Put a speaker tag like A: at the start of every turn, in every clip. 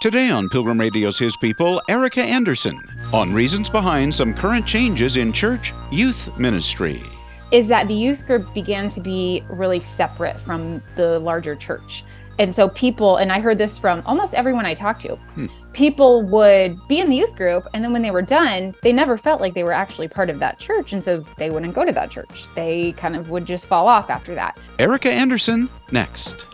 A: Today on Pilgrim Radio's His People, Ericka Andersen on reasons behind some current changes in church youth ministry.
B: Is that the youth group began to be really separate from the larger church. And so people, and I heard this from almost everyone I talked to, hmm. people would be in the youth group, and then when they were done, they never felt like they were actually part of that church. And so they wouldn't go to that church. They kind of would just fall off after that.
A: Ericka Andersen, next.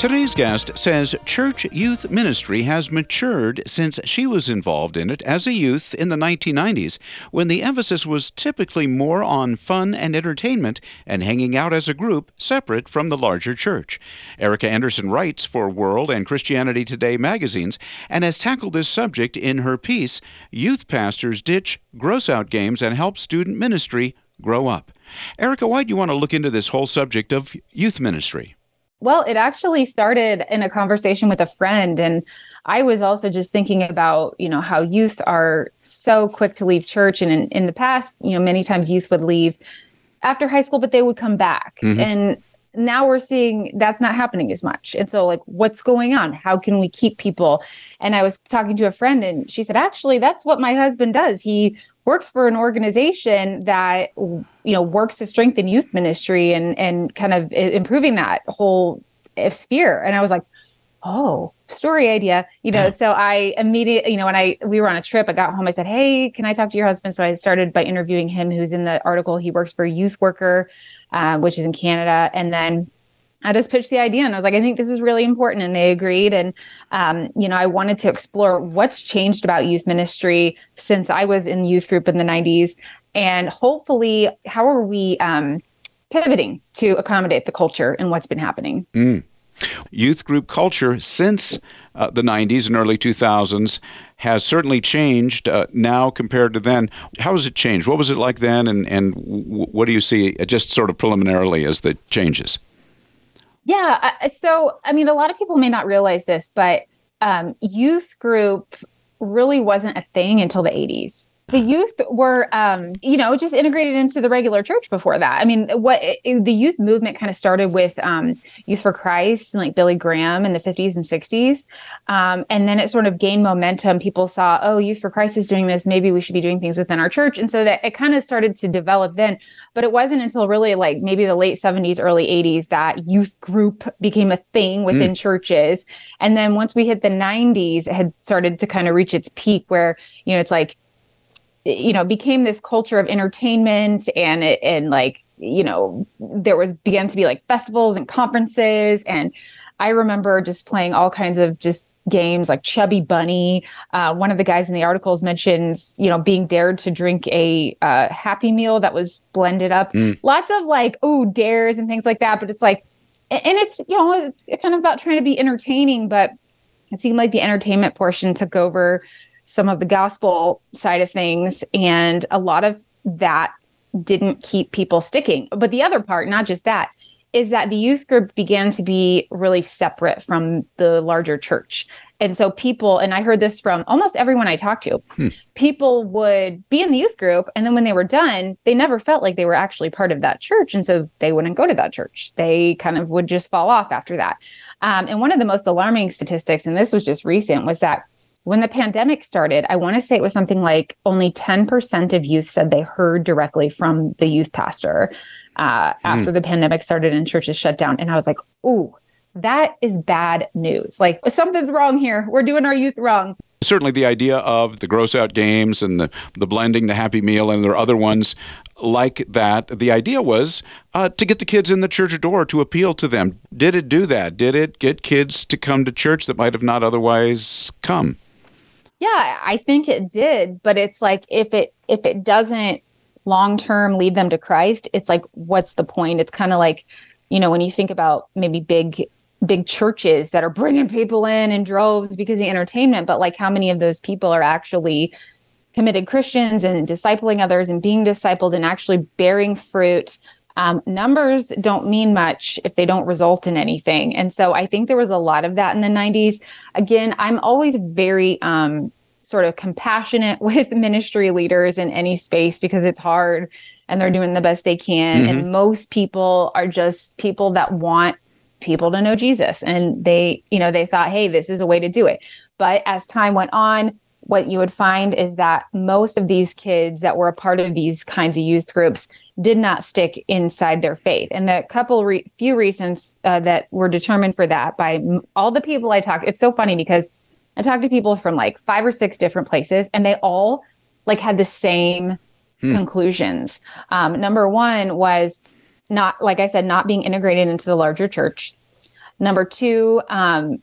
A: Today's guest says church youth ministry has matured since she was involved in it as a youth in the 1990s, when the emphasis was typically more on fun and entertainment and hanging out as a group separate from the larger church. Ericka Andersen writes for World and Christianity Today magazines and has tackled this subject in her piece, Youth Pastors Ditch Gross Out Games and Help Student Ministry Grow Up. Ericka, why do you want to look into this whole subject of youth ministry?
B: Well, it actually started in a conversation with a friend and I was also just thinking about, you know, how youth are so quick to leave church and in, in the past, you know, many times youth would leave after high school but they would come back. Mm-hmm. And now we're seeing that's not happening as much. And so like what's going on? How can we keep people? And I was talking to a friend and she said actually that's what my husband does. He works for an organization that you know works to strengthen youth ministry and and kind of improving that whole sphere. And i was like oh story idea. You know so i immediately you know when i we were on a trip i got home i said hey can i talk to your husband? So i started by interviewing him who's in the article he works for youth worker uh, which is in canada. And then I just pitched the idea and I was like, I think this is really important. And they agreed. And, um, you know, I wanted to explore what's changed about youth ministry since I was in youth group in the 90s. And hopefully, how are we um, pivoting to accommodate the culture and what's been happening?
A: Mm. Youth group culture since uh, the 90s and early 2000s has certainly changed uh, now compared to then. How has it changed? What was it like then? And, and what do you see uh, just sort of preliminarily as the changes?
B: Yeah. So, I mean, a lot of people may not realize this, but um, youth group really wasn't a thing until the 80s the youth were um, you know just integrated into the regular church before that. I mean what it, the youth movement kind of started with um, youth for christ and like billy graham in the 50s and 60s um, and then it sort of gained momentum. People saw oh youth for christ is doing this. Maybe we should be doing things within our church. And so that it kind of started to develop then. But it wasn't until really like maybe the late 70s early 80s that youth group became a thing within mm. churches. And then once we hit the 90s it had started to kind of reach its peak where you know it's like you know became this culture of entertainment and and like you know there was began to be like festivals and conferences. And i remember just playing all kinds of just games like chubby bunny. Uh, one of the guys in the articles mentions you know being dared to drink a uh, happy meal that was blended up. Mm. lots of like oh dares and things like that but it's like and it's you know kind of about trying to be entertaining but it seemed like the entertainment portion took over some of the gospel side of things. And a lot of that didn't keep people sticking. But the other part, not just that, is that the youth group began to be really separate from the larger church. And so people, and I heard this from almost everyone I talked to, hmm. people would be in the youth group. And then when they were done, they never felt like they were actually part of that church. And so they wouldn't go to that church. They kind of would just fall off after that. Um, and one of the most alarming statistics, and this was just recent, was that when the pandemic started, I want to say it was something like only 10% of youth said they heard directly from the youth pastor uh, mm. after the pandemic started and churches shut down. And I was like, ooh, that is bad news. Like something's wrong here. We're doing our youth wrong.
A: Certainly, the idea of the gross out games and the, the blending, the happy meal, and there are other ones like that. The idea was uh, to get the kids in the church door to appeal to them. Did it do that? Did it get kids to come to church that might have not otherwise come?
B: Yeah, I think it did, but it's like if it if it doesn't long term lead them to Christ, it's like what's the point? It's kind of like, you know, when you think about maybe big big churches that are bringing people in in droves because of the entertainment, but like how many of those people are actually committed Christians and discipling others and being discipled and actually bearing fruit um, numbers don't mean much if they don't result in anything. And so I think there was a lot of that in the 90s. Again, I'm always very um, sort of compassionate with ministry leaders in any space because it's hard and they're doing the best they can. Mm-hmm. And most people are just people that want people to know Jesus. And they, you know, they thought, hey, this is a way to do it. But as time went on, what you would find is that most of these kids that were a part of these kinds of youth groups did not stick inside their faith. And the couple re- few reasons uh, that were determined for that by m- all the people I talked, it's so funny because I talked to people from like five or six different places and they all like had the same hmm. conclusions. Um, number one was not, like I said, not being integrated into the larger church. Number two, um,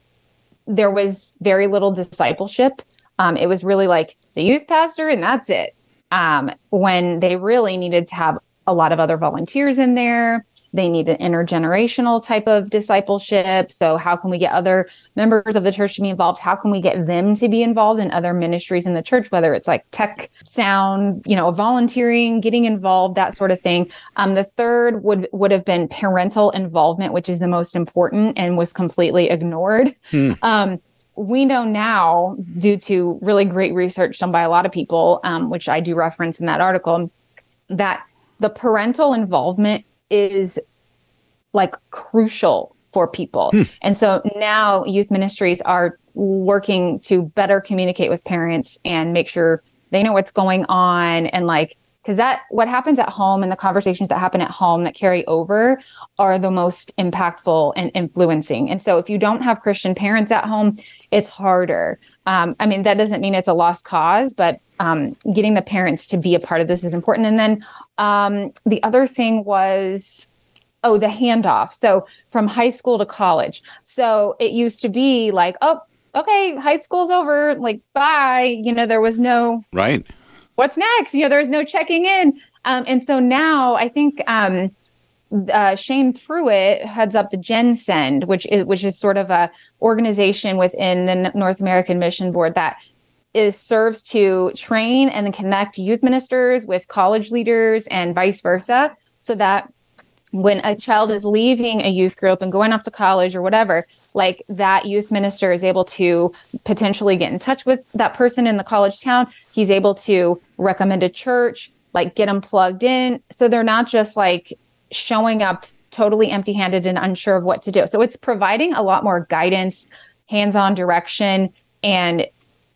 B: there was very little discipleship. Um, it was really like the youth pastor and that's it. Um, when they really needed to have a lot of other volunteers in there. They need an intergenerational type of discipleship. So, how can we get other members of the church to be involved? How can we get them to be involved in other ministries in the church, whether it's like tech, sound, you know, volunteering, getting involved, that sort of thing. Um, the third would would have been parental involvement, which is the most important and was completely ignored. Hmm. Um, we know now, due to really great research done by a lot of people, um, which I do reference in that article, that the parental involvement is like crucial for people. Hmm. And so now youth ministries are working to better communicate with parents and make sure they know what's going on and like because that what happens at home and the conversations that happen at home that carry over are the most impactful and influencing and so if you don't have christian parents at home it's harder um, i mean that doesn't mean it's a lost cause but um, getting the parents to be a part of this is important and then um, the other thing was, oh, the handoff. So from high school to college. So it used to be like, oh, okay, high school's over, like, bye. You know, there was no.
A: Right.
B: What's next? You know, there was no checking in. Um, and so now I think um, uh, Shane Pruitt heads up the GenSend, which is which is sort of a organization within the North American Mission Board that is serves to train and connect youth ministers with college leaders and vice versa so that when a child is leaving a youth group and going off to college or whatever like that youth minister is able to potentially get in touch with that person in the college town. He's able to recommend a church like get them plugged in. So they're not just like showing up totally empty handed and unsure of what to do so it's providing a lot more guidance hands-on direction and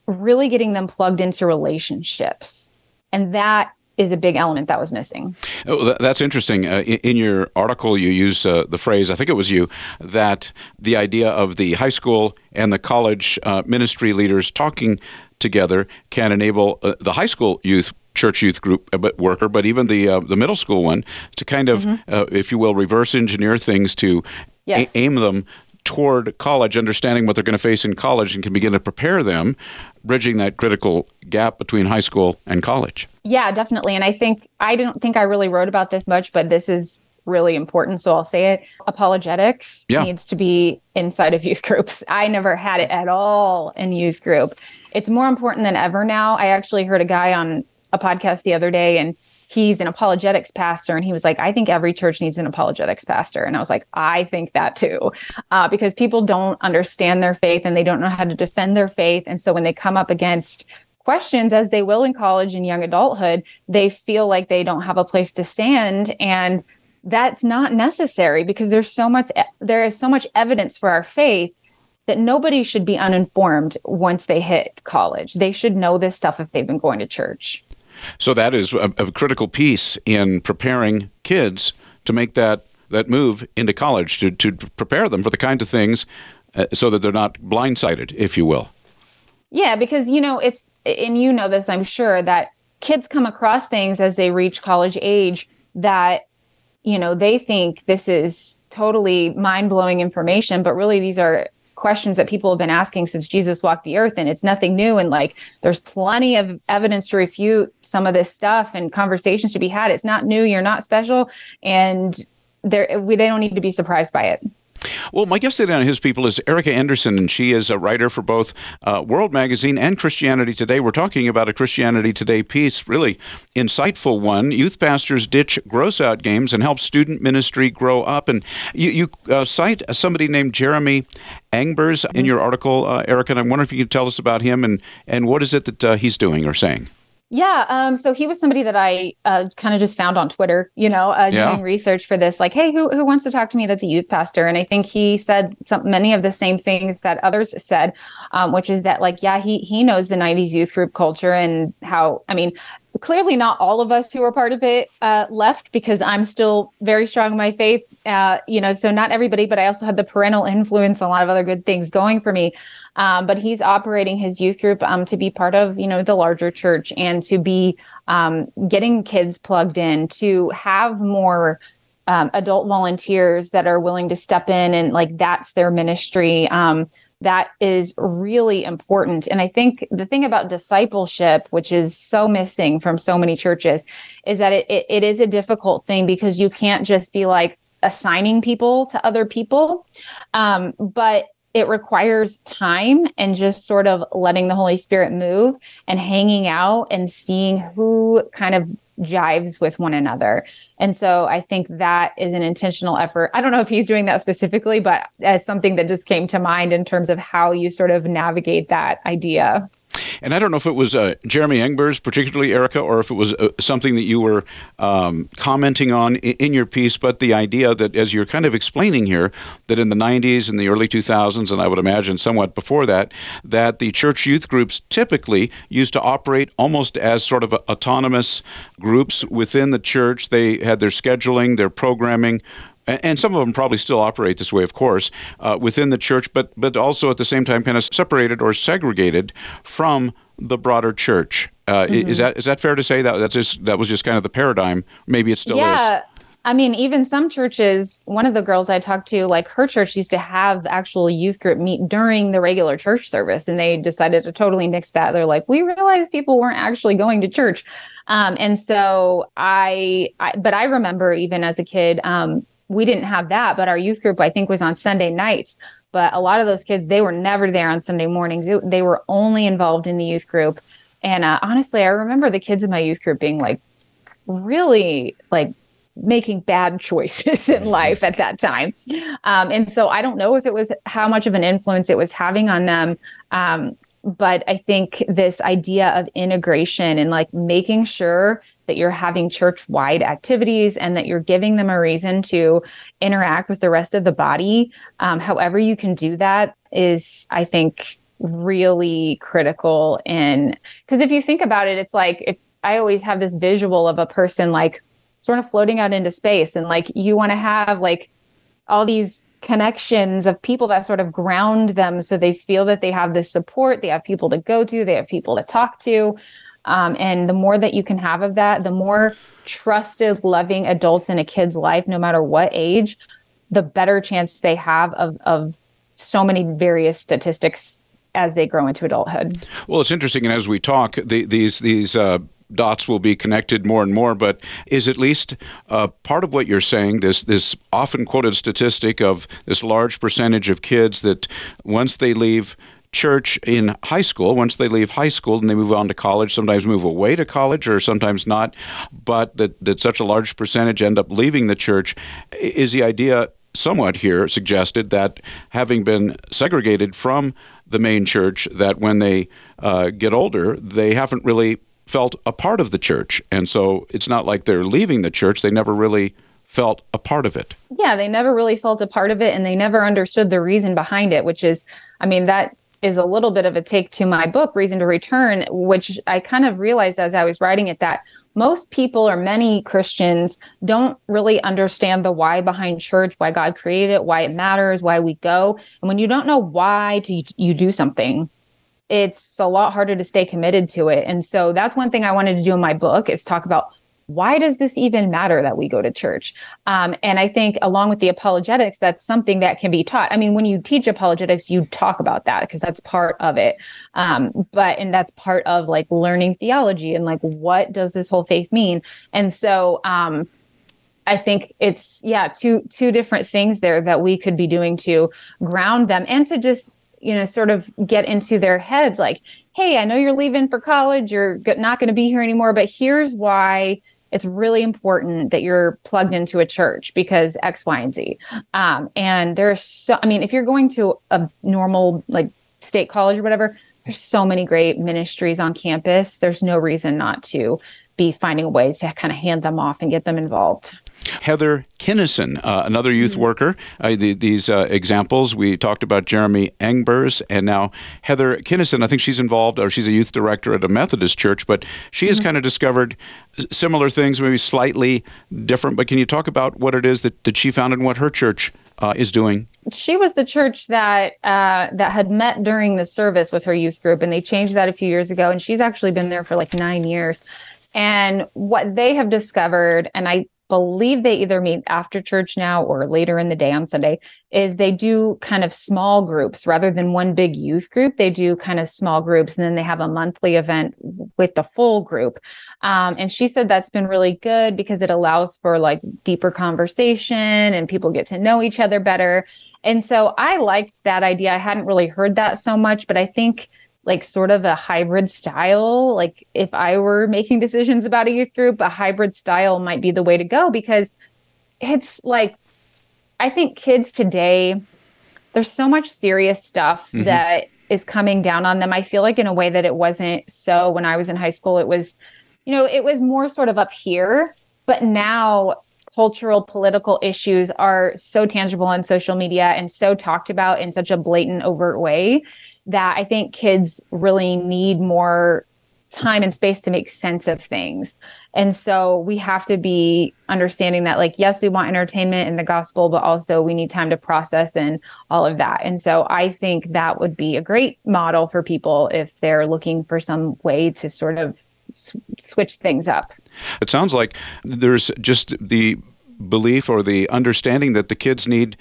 B: really getting them plugged into relationships. And that is a big element that was missing.
A: Oh, that's interesting. Uh, in, in, your article, you use uh, the phrase, I think it was you, that the idea of the high school and the college uh, ministry leaders talking together can enable uh, the high school youth church youth group uh, worker, but even the uh, the middle school one to kind of, mm-hmm. if you will, reverse engineer things to yes. a- aim them toward college, understanding what they're going to face in college, and can begin to prepare them, bridging that critical gap between high school and college.
B: Yeah, definitely. And I think I don't think I really wrote about this much, but this is really important. So I'll say it. Apologetics yeah. needs to be inside of youth groups. I never had it at all in youth group. It's more important than ever now. I actually heard a guy on a podcast the other day and he's an apologetics pastor and he was like i think every church needs an apologetics pastor. And i was like i think that too uh, because people don't understand their faith and they don't know how to defend their faith. And so when they come up against questions as they will in college and young adulthood they feel like they don't have a place to stand and that's not necessary because there's so much there is so much evidence for our faith that nobody should be uninformed once they hit college. They should know this stuff if they've been going to church
A: so that is a, a critical piece in preparing kids to make that that move into college to, to prepare them for the kinds of things uh, so that they're not blindsided, if you will.
B: Yeah, because you know it's and you know this, I'm sure that kids come across things as they reach college age that you know they think this is totally mind-blowing information but really these are questions that people have been asking since Jesus walked the earth and it's nothing new and like there's plenty of evidence to refute some of this stuff and conversations to be had. It's not new you're not special and there we they don't need to be surprised by it
A: well, my guest today on His People is Ericka Andersen, and she is a writer for both uh, World Magazine and Christianity Today. We're talking about a Christianity Today piece, really insightful one. Youth pastors ditch gross out games and help student ministry grow up. And you, you uh, cite somebody named Jeremy Angbers in your article, uh, Ericka, and I wonder if you could tell us about him and, and what is it that uh, he's doing or saying?
B: Yeah. Um, so he was somebody that I uh, kind of just found on Twitter, you know, uh, yeah. doing research for this. Like, hey, who, who wants to talk to me that's a youth pastor? And I think he said some, many of the same things that others said, um, which is that, like, yeah, he, he knows the 90s youth group culture and how, I mean, clearly not all of us who are part of it uh, left because I'm still very strong in my faith. Uh, you know, so not everybody, but I also had the parental influence, a lot of other good things going for me. Um, but he's operating his youth group um, to be part of, you know, the larger church and to be um, getting kids plugged in, to have more um, adult volunteers that are willing to step in and like that's their ministry. Um, that is really important. And I think the thing about discipleship, which is so missing from so many churches, is that it, it, it is a difficult thing because you can't just be like, assigning people to other people. Um, but it requires time and just sort of letting the Holy Spirit move and hanging out and seeing who kind of jives with one another. And so I think that is an intentional effort. I don't know if he's doing that specifically, but as something that just came to mind in terms of how you sort of navigate that idea.
A: And I don't know if it was uh, Jeremy Engber's, particularly Ericka, or if it was uh, something that you were um, commenting on in, in, your piece, but the idea that, as you're kind of explaining here, that in the 90s and the early 2000s, and I would imagine somewhat before that, that the church youth groups typically used to operate almost as sort of autonomous groups within the church. They had their scheduling, their programming, and some of them probably still operate this way, of course, uh, within the church, but but also at the same time kind of separated or segregated from the broader church. Uh, mm-hmm. Is that is that fair to say that that's just that was just kind of the paradigm? Maybe it still is.
B: yeah. is. I mean, even some churches, one of the girls I talked to, like her church used to have actual youth group meet during the regular church service, and they decided to totally nix that. They're like, we realized people weren't actually going to church. Um, and so I, I, but I remember even as a kid, um, we didn't have that, but our youth group, I think, was on Sunday nights. But a lot of those kids, they were never there on Sunday mornings. They, they were only involved in the youth group. And uh, honestly, I remember the kids in my youth group being like really like making bad choices in mm-hmm. life at that time. Um, and so I don't know if it was how much of an influence it was having on them. Um, but I think this idea of integration and like making sure that you're having church wide activities and that you're giving them a reason to interact with the rest of the body. Um, however, you can do that is, I think, really critical in because if you think about it, it's like if I always have this visual of a person like sort of floating out into space and like you want to have like all these connections of people that sort of ground them so they feel that they have this support they have people to go to they have people to talk to um, and the more that you can have of that, the more trusted, loving adults in a kid's life, no matter what age, the better chance they have of, of so many various statistics as they grow into adulthood.
A: Well, it's interesting, and as we talk, the, these these uh, dots will be connected more and more. But is at least uh, part of what you're saying this this often quoted statistic of this large percentage of kids that once they leave church in high school. Once they leave high school and they move on to college, sometimes move away to college or sometimes not, but that, that such a large percentage end up leaving the church is the idea somewhat here suggested that having been segregated from the main church, that when they uh, get older, they haven't really felt a part of the church. And so it's not like they're leaving the church, they never really felt a part of it.
B: Yeah, they never really felt a part of it and they never understood the reason behind it, which is, I mean, that is a little bit of a take to my book, Reason to Return, which I kind of realized as I was writing it that most people or many Christians don't really understand the why behind church, why God created it, why it matters, why we go. And when you don't know why to, you do something, it's a lot harder to stay committed to it. And so that's one thing I wanted to do in my book is talk about why does this even matter that we go to church? Um, and I think along with the apologetics, that's something that can be taught. I mean, when you teach apologetics, you talk about that because that's part of it. Um, but, and that's part of like learning theology and like, what does this whole faith mean? And so, um, I think it's yeah, two two different things there that we could be doing to ground them and to just you know sort of get into their heads like hey i know you're leaving for college you're not going to be here anymore but here's why it's really important that you're plugged into a church because X, Y, and Z. Um, and there's so, I mean, if you're going to a normal like state college or whatever, there's so many great ministries on campus. There's no reason not to be finding ways to kind of hand them off and get them involved.
A: Heather Kinnison, uh, another youth mm-hmm. worker. Uh, the, these uh, examples, we talked about Jeremy Engbers and now Heather Kinnison. I think she's involved, or she's a youth director at a Methodist church, but she has mm-hmm. kind of discovered similar things, maybe slightly different. But can you talk about what it is that, that she found and what her church uh, is doing?
B: She was the church that uh, that had met during the service with her youth group, and they changed that a few years ago. And she's actually been there for like nine years. And what they have discovered, and I believe they either meet after church now or later in the day on Sunday, is they do kind of small groups rather than one big youth group. They do kind of small groups and then they have a monthly event with the full group. Um, and she said that's been really good because it allows for like deeper conversation and people get to know each other better. And so I liked that idea. I hadn't really heard that so much, but I think like sort of a hybrid style. Like if I were making decisions about a youth group, a hybrid style might be the way to go because it's like I think kids today there's so much serious stuff mm-hmm. that is coming down on them. I feel like in a way that it wasn't so when I was in high school it was you know, it was more sort of up here, but now cultural political issues are so tangible on social media and so talked about in such a blatant overt way that I think kids really need more time and space to make sense of things. And so we have to be understanding that, like, yes, we want entertainment in the gospel, but also we need time to process and all of that. And so I think that would be a great model for people if they're looking for some way to sort of s- switch things up.
A: It sounds like there's just the belief or the understanding that the kids need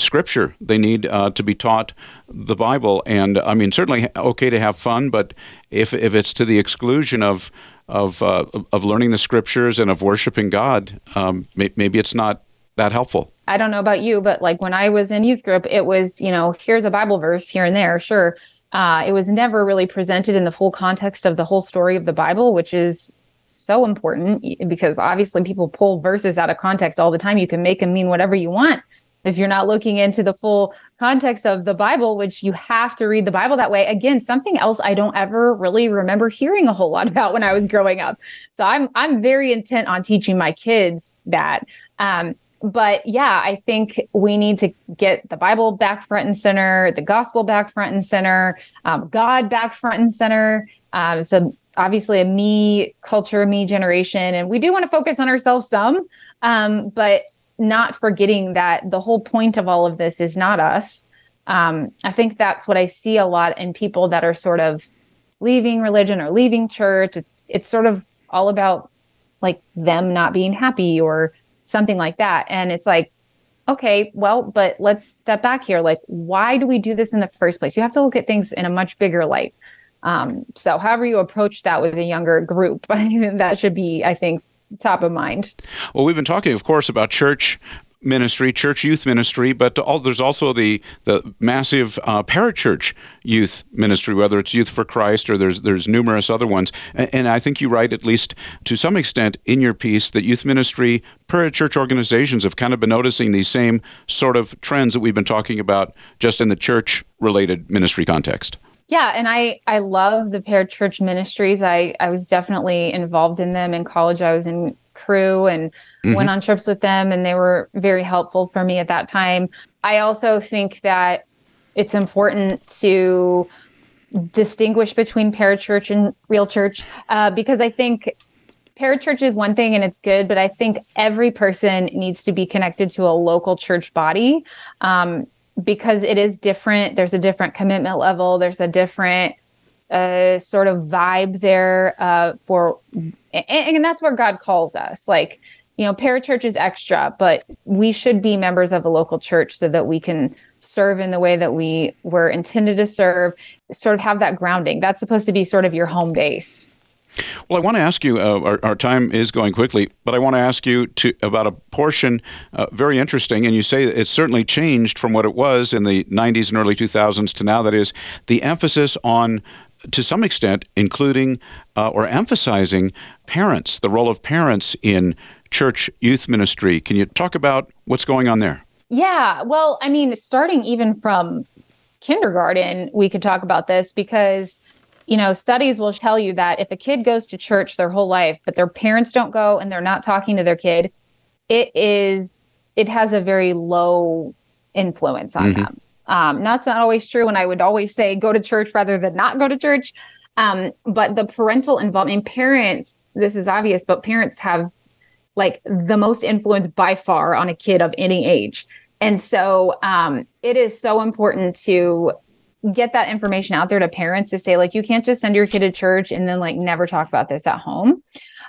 A: scripture. They need uh, to be taught the Bible, and I mean, certainly okay to have fun, but if if it's to the exclusion of of uh, of learning the scriptures and of worshiping God, um, may, maybe it's not that helpful.
B: I don't know about you, but like when I was in youth group, it was you know here's a Bible verse here and there, sure. Uh, it was never really presented in the full context of the whole story of the Bible, which is so important because obviously people pull verses out of context all the time. You can make them mean whatever you want if you're not looking into the full context of the Bible, which you have to read the Bible that way. Again, something else I don't ever really remember hearing a whole lot about when I was growing up. So I'm I'm very intent on teaching my kids that. Um, but yeah, I think we need to get the Bible back front and center, the gospel back front and center, um, God back front and center. Um, so obviously a me culture, me generation, and we do want to focus on ourselves some, um, but not forgetting that the whole point of all of this is not us. Um, I think that's what I see a lot in people that are sort of leaving religion or leaving church. It's it's sort of all about like them not being happy or something like that. And it's like, okay, well, but let's step back here. Like, why do we do this in the first place? You have to look at things in a much bigger light. Um, so however you approach that with a younger group, that should be, I think, top of mind.
A: Well, we've been talking, of course, about church ministry, church youth ministry, but all, there's also the the massive uh, parachurch youth ministry, whether it's Youth for Christ or there's there's numerous other ones. And, and, I think you write, at least to some extent, in your piece that youth ministry, parachurch organizations have kind of been noticing these same sort of trends that we've been talking about just in the church related ministry context.
B: Yeah, and I I love the parachurch ministries. I I was definitely involved in them in college. I was in Cru and mm-hmm. went on trips with them and they were very helpful for me at that time. I also think that it's important to distinguish between parachurch and real church uh, because I think parachurch is one thing and it's good, but I think every person needs to be connected to a local church body. Um, because it is different. There's a different commitment level. There's a different uh, sort of vibe there uh, for, and, and that's where God calls us. Like, you know, parachurch is extra, but we should be members of a local church so that we can serve in the way that we were intended to serve, sort of have that grounding. That's supposed to be sort of your home base.
A: Well, I want to ask you. Uh, our, our, time is going quickly, but I want to ask you to about a portion uh, very interesting. And you say it's certainly changed from what it was in the '90s and early 2000s to now. That is the emphasis on, to some extent, including uh, or emphasizing parents, the role of parents in church youth ministry. Can you talk about what's going on there?
B: Yeah. Well, I mean, starting even from kindergarten, we could talk about this because you know, studies will tell you that if a kid goes to church their whole life, but their parents don't go and they're not talking to their kid, it is it has a very low influence on mm-hmm. them. Um, that's not always true, and I would always say go to church rather than not go to church. Um, but the parental involvement, parents, this is obvious, but parents have like the most influence by far on a kid of any age. And so um, it is so important to get that information out there to parents to say like you can't just send your kid to church and then like never talk about this at home.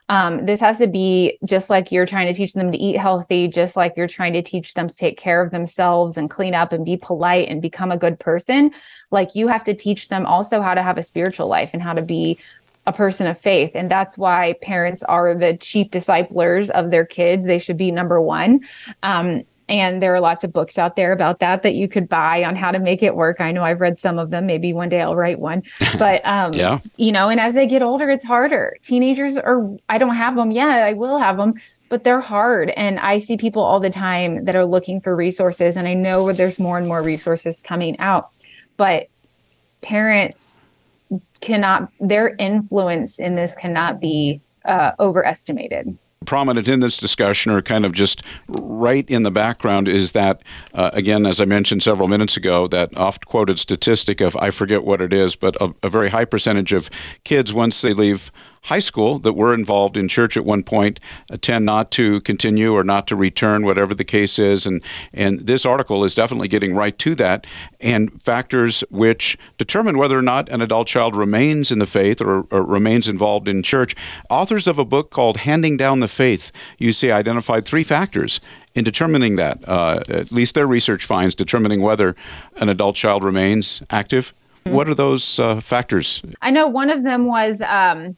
B: Um, this has to be just like you're trying to teach them to eat healthy just like you're trying to teach them to take care of themselves and clean up and be polite and become a good person. Like you have to teach them also how to have a spiritual life and how to be a person of faith. And that's why parents are the chief disciplers of their kids. They should be number one. Um, and there are lots of books out there about that that you could buy on how to make it work. I know I've read some of them. Maybe one day I'll write one. But um, yeah, you know, and as they get older, it's harder. Teenagers are I don't have them yet. I will have them, but they're hard. And I see people all the time that are looking for resources. And I know there's more and more resources coming out. But parents cannot their influence in this cannot be uh, overestimated
A: prominent in this discussion or kind of just right in the background is that, uh, again, as I mentioned several minutes ago, that oft quoted statistic of I forget what it is, but a, a very high percentage of kids, once they leave high school that were involved in church at one point uh, tend not to continue or not to return, whatever the case is. And, and this article is definitely getting right to that and factors which determine whether or not an adult child remains in the faith or, or remains involved in church. Authors of a book called Handing Down the Faith, you see, identified three factors in determining that. Uh, at least their research finds determining whether an adult child remains active. Mm-hmm. What are those uh, factors?
B: I know one of them was um,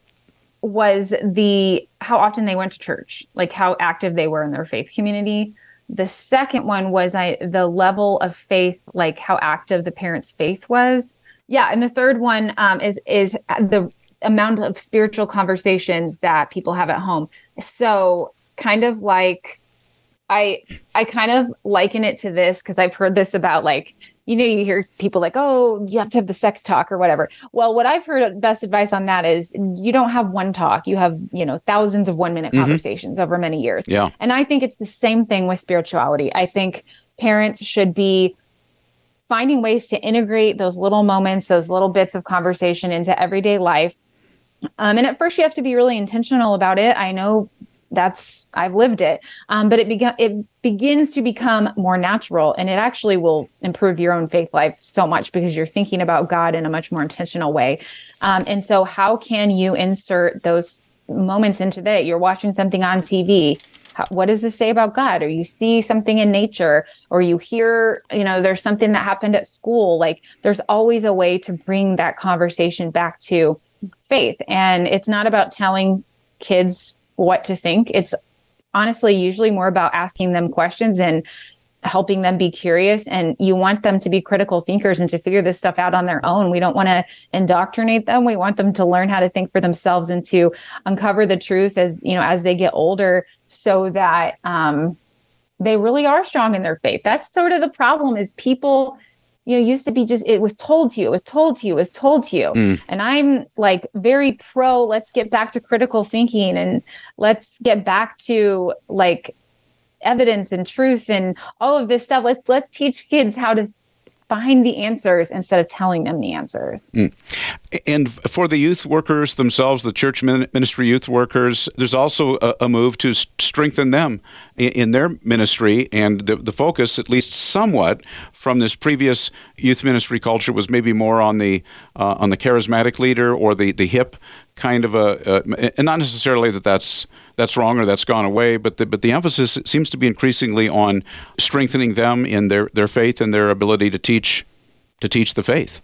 B: was the how often they went to church, like how active they were in their faith community. The second one was I the level of faith, like how active the parents' faith was. Yeah, and the third one um, is is the amount of spiritual conversations that people have at home. So kind of like I I kind of liken it to this because I've heard this about like you know, you hear people like, oh, you have to have the sex talk or whatever. Well, what I've heard best advice on that is you don't have one talk, you have, you know, thousands of one minute mm-hmm. conversations over many years.
A: Yeah.
B: And I think it's the same thing with spirituality. I think parents should be finding ways to integrate those little moments, those little bits of conversation into everyday life. Um, and at first, you have to be really intentional about it. I know that's I've lived it. Um, but it began it begins to become more natural, and it actually will improve your own faith life so much because you're thinking about God in a much more intentional way. Um, and so, how can you insert those moments into that? You're watching something on TV. How, what does this say about God? Or you see something in nature, or you hear, you know, there's something that happened at school. Like there's always a way to bring that conversation back to faith. And it's not about telling kids what to think. It's honestly usually more about asking them questions and helping them be curious. And you want them to be critical thinkers and to figure this stuff out on their own. We don't want to indoctrinate them. We want them to learn how to think for themselves and to uncover the truth as you know as they get older so that um, they really are strong in their faith. That's sort of the problem is people you know used to be just it was told to you it was told to you it was told to you mm. and i'm like very pro let's get back to critical thinking and let's get back to like evidence and truth and all of this stuff let's let's teach kids how to find the answers instead of telling them the answers. Mm.
A: And for the youth workers themselves, the church ministry youth workers, there's also a, a move to strengthen them in, in their ministry. And the, the focus, at least somewhat, from this previous youth ministry culture was maybe more on the uh, on the charismatic leader or the the hip kind of a, uh, and not necessarily that that's that's wrong or that's gone away, but the, but the emphasis seems to be increasingly on strengthening them in their, their faith and their ability to teach to teach the faith.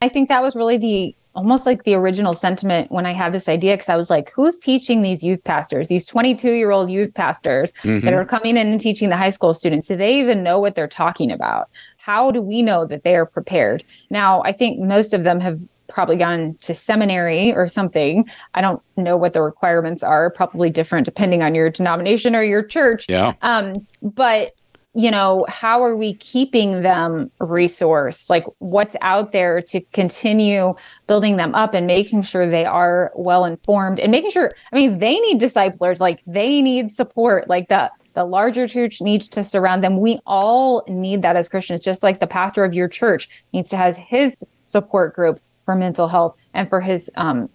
B: I think that was really the almost like the original sentiment when I had this idea because I was like, who's teaching these youth pastors, these 22 year old youth pastors mm-hmm. that are coming in and teaching the high school students? Do they even know what they're talking about? How do we know that they are prepared? Now, I think most of them have probably gone to seminary or something. I don't know what the requirements are, probably different depending on your denomination or your church.
A: Yeah.
B: Um, but you know, how are we keeping them resource? Like what's out there to continue building them up and making sure they are well informed and making sure, I mean, they need disciplers, like they need support, like the the larger church needs to surround them. We all need that as Christians, just like the pastor of your church needs to have his support group for mental health and for his um,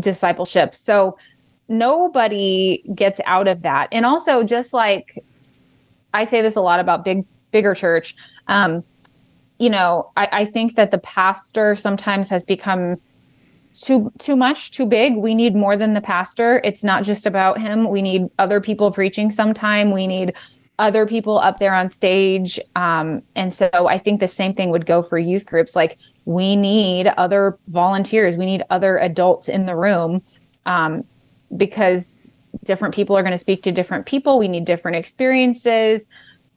B: discipleship. So nobody gets out of that. And also, just like I say this a lot about big, bigger church. Um, you know, I, I think that the pastor sometimes has become too too much, too big. We need more than the pastor. It's not just about him. We need other people preaching sometime. We need other people up there on stage. Um, and so I think the same thing would go for youth groups. Like we need other volunteers. We need other adults in the room um, because different people are going to speak to different people. We need different experiences.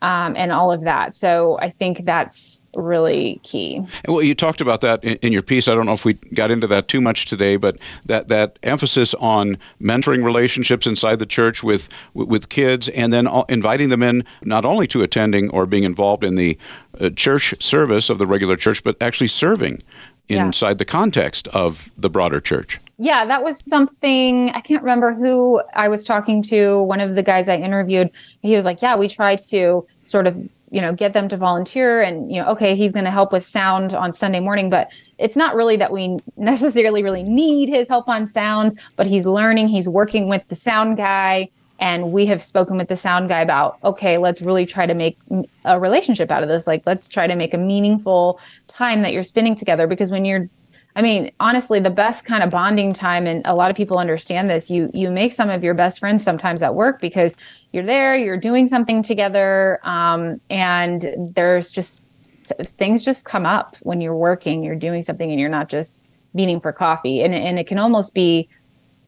B: Um, and all of that. So I think that's really key.
A: Well, you talked about that in, in, your piece. I don't know if we got into that too much today, but that that emphasis on mentoring relationships inside the church with with kids, and then inviting them in not only to attending or being involved in the uh, church service of the regular church, but actually serving inside yeah. the context of the broader church
B: yeah, that was something I can't remember who I was talking to. One of the guys I interviewed, he was like, "Yeah, we try to sort of, you know, get them to volunteer and, you know, okay, he's going to help with sound on Sunday morning, but it's not really that we necessarily really need his help on sound, but he's learning, he's working with the sound guy and we have spoken with the sound guy about okay let's really try to make a relationship out of this like let's try to make a meaningful time that you're spending together because when you're I mean, honestly, the best kind of bonding time, and a lot of people understand this. You you make some of your best friends sometimes at work because you're there, you're doing something together, um, and there's just things just come up when you're working, you're doing something, and you're not just meeting for coffee, and and it can almost be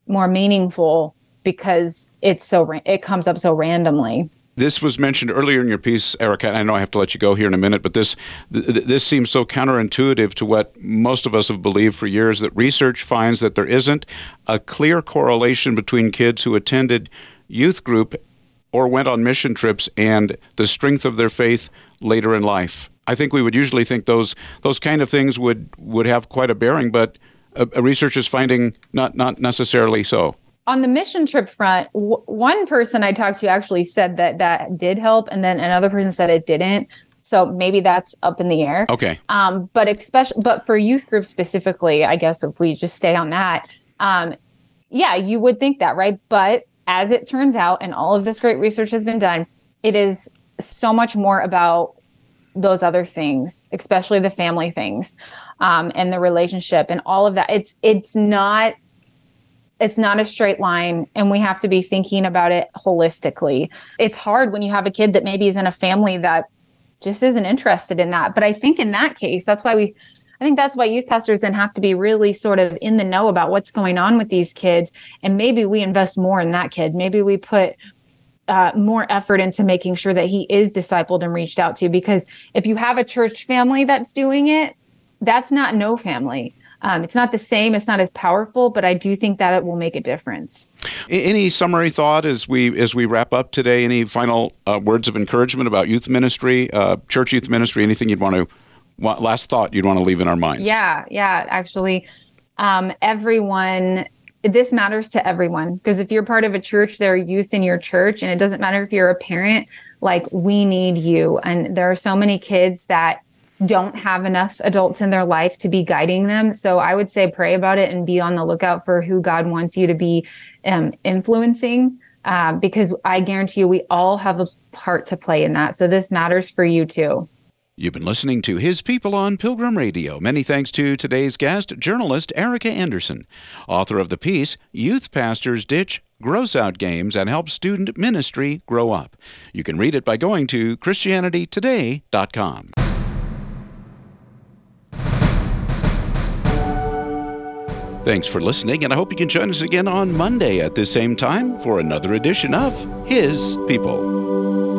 B: more meaningful because it's so it comes up so randomly.
A: This was mentioned earlier in your piece, Ericka. I know I have to let you go here in a minute, but this th- this seems so counterintuitive to what most of us have believed for years. That research finds that there isn't a clear correlation between kids who attended youth group or went on mission trips and the strength of their faith later in life. I think we would usually think those those kind of things would would have quite a bearing, but a research is finding not not necessarily so
B: on the mission trip front, w- one person I talked to actually said that that did help, and then another person said it didn't. So maybe that's up in the air.
A: Okay.
B: Um, but especially, but for youth groups specifically, I guess if we just stay on that, um, yeah, you would think that, right? But as it turns out, and all of this great research has been done, it is so much more about those other things, especially the family things, um, and the relationship and all of that. It's it's not it's not a straight line and we have to be thinking about it holistically. It's hard when you have a kid that maybe is in a family that just isn't interested in that. But I think in that case, that's why we I think that's why youth pastors then have to be really sort of in the know about what's going on with these kids. And maybe we invest more in that kid. Maybe we put uh, more effort into making sure that he is discipled and reached out to. Because if you have a church family that's doing it, that's not no family. Um, it's not the same, it's not as powerful, but I do think that it will make a difference.
A: Any summary thought as we as we wrap up today? Any final uh, words of encouragement about youth ministry, uh, church youth ministry? Anything you'd want to last thought you'd want to leave in our minds?
B: Yeah, yeah. Actually, um, everyone this matters to everyone because if you're part of a church there are youth in your church and it doesn't matter if you're a parent like we need you and there are so many kids that don't have enough adults in their life to be guiding them. So I would say pray about it and be on the lookout for who God wants you to be um, influencing, uh, because I guarantee you we all have a part to play in that. So this matters for you too.
A: You've been listening to His People on Pilgrim Radio. Many thanks to today's guest, journalist Ericka Andersen, author of the piece Youth Pastors Ditch Gross Out Games and Help Student Ministry Grow Up. You can read it by going to ChristianityToday.com. Thanks for listening, and I hope you can join us again on Monday at the same time for another edition of His People.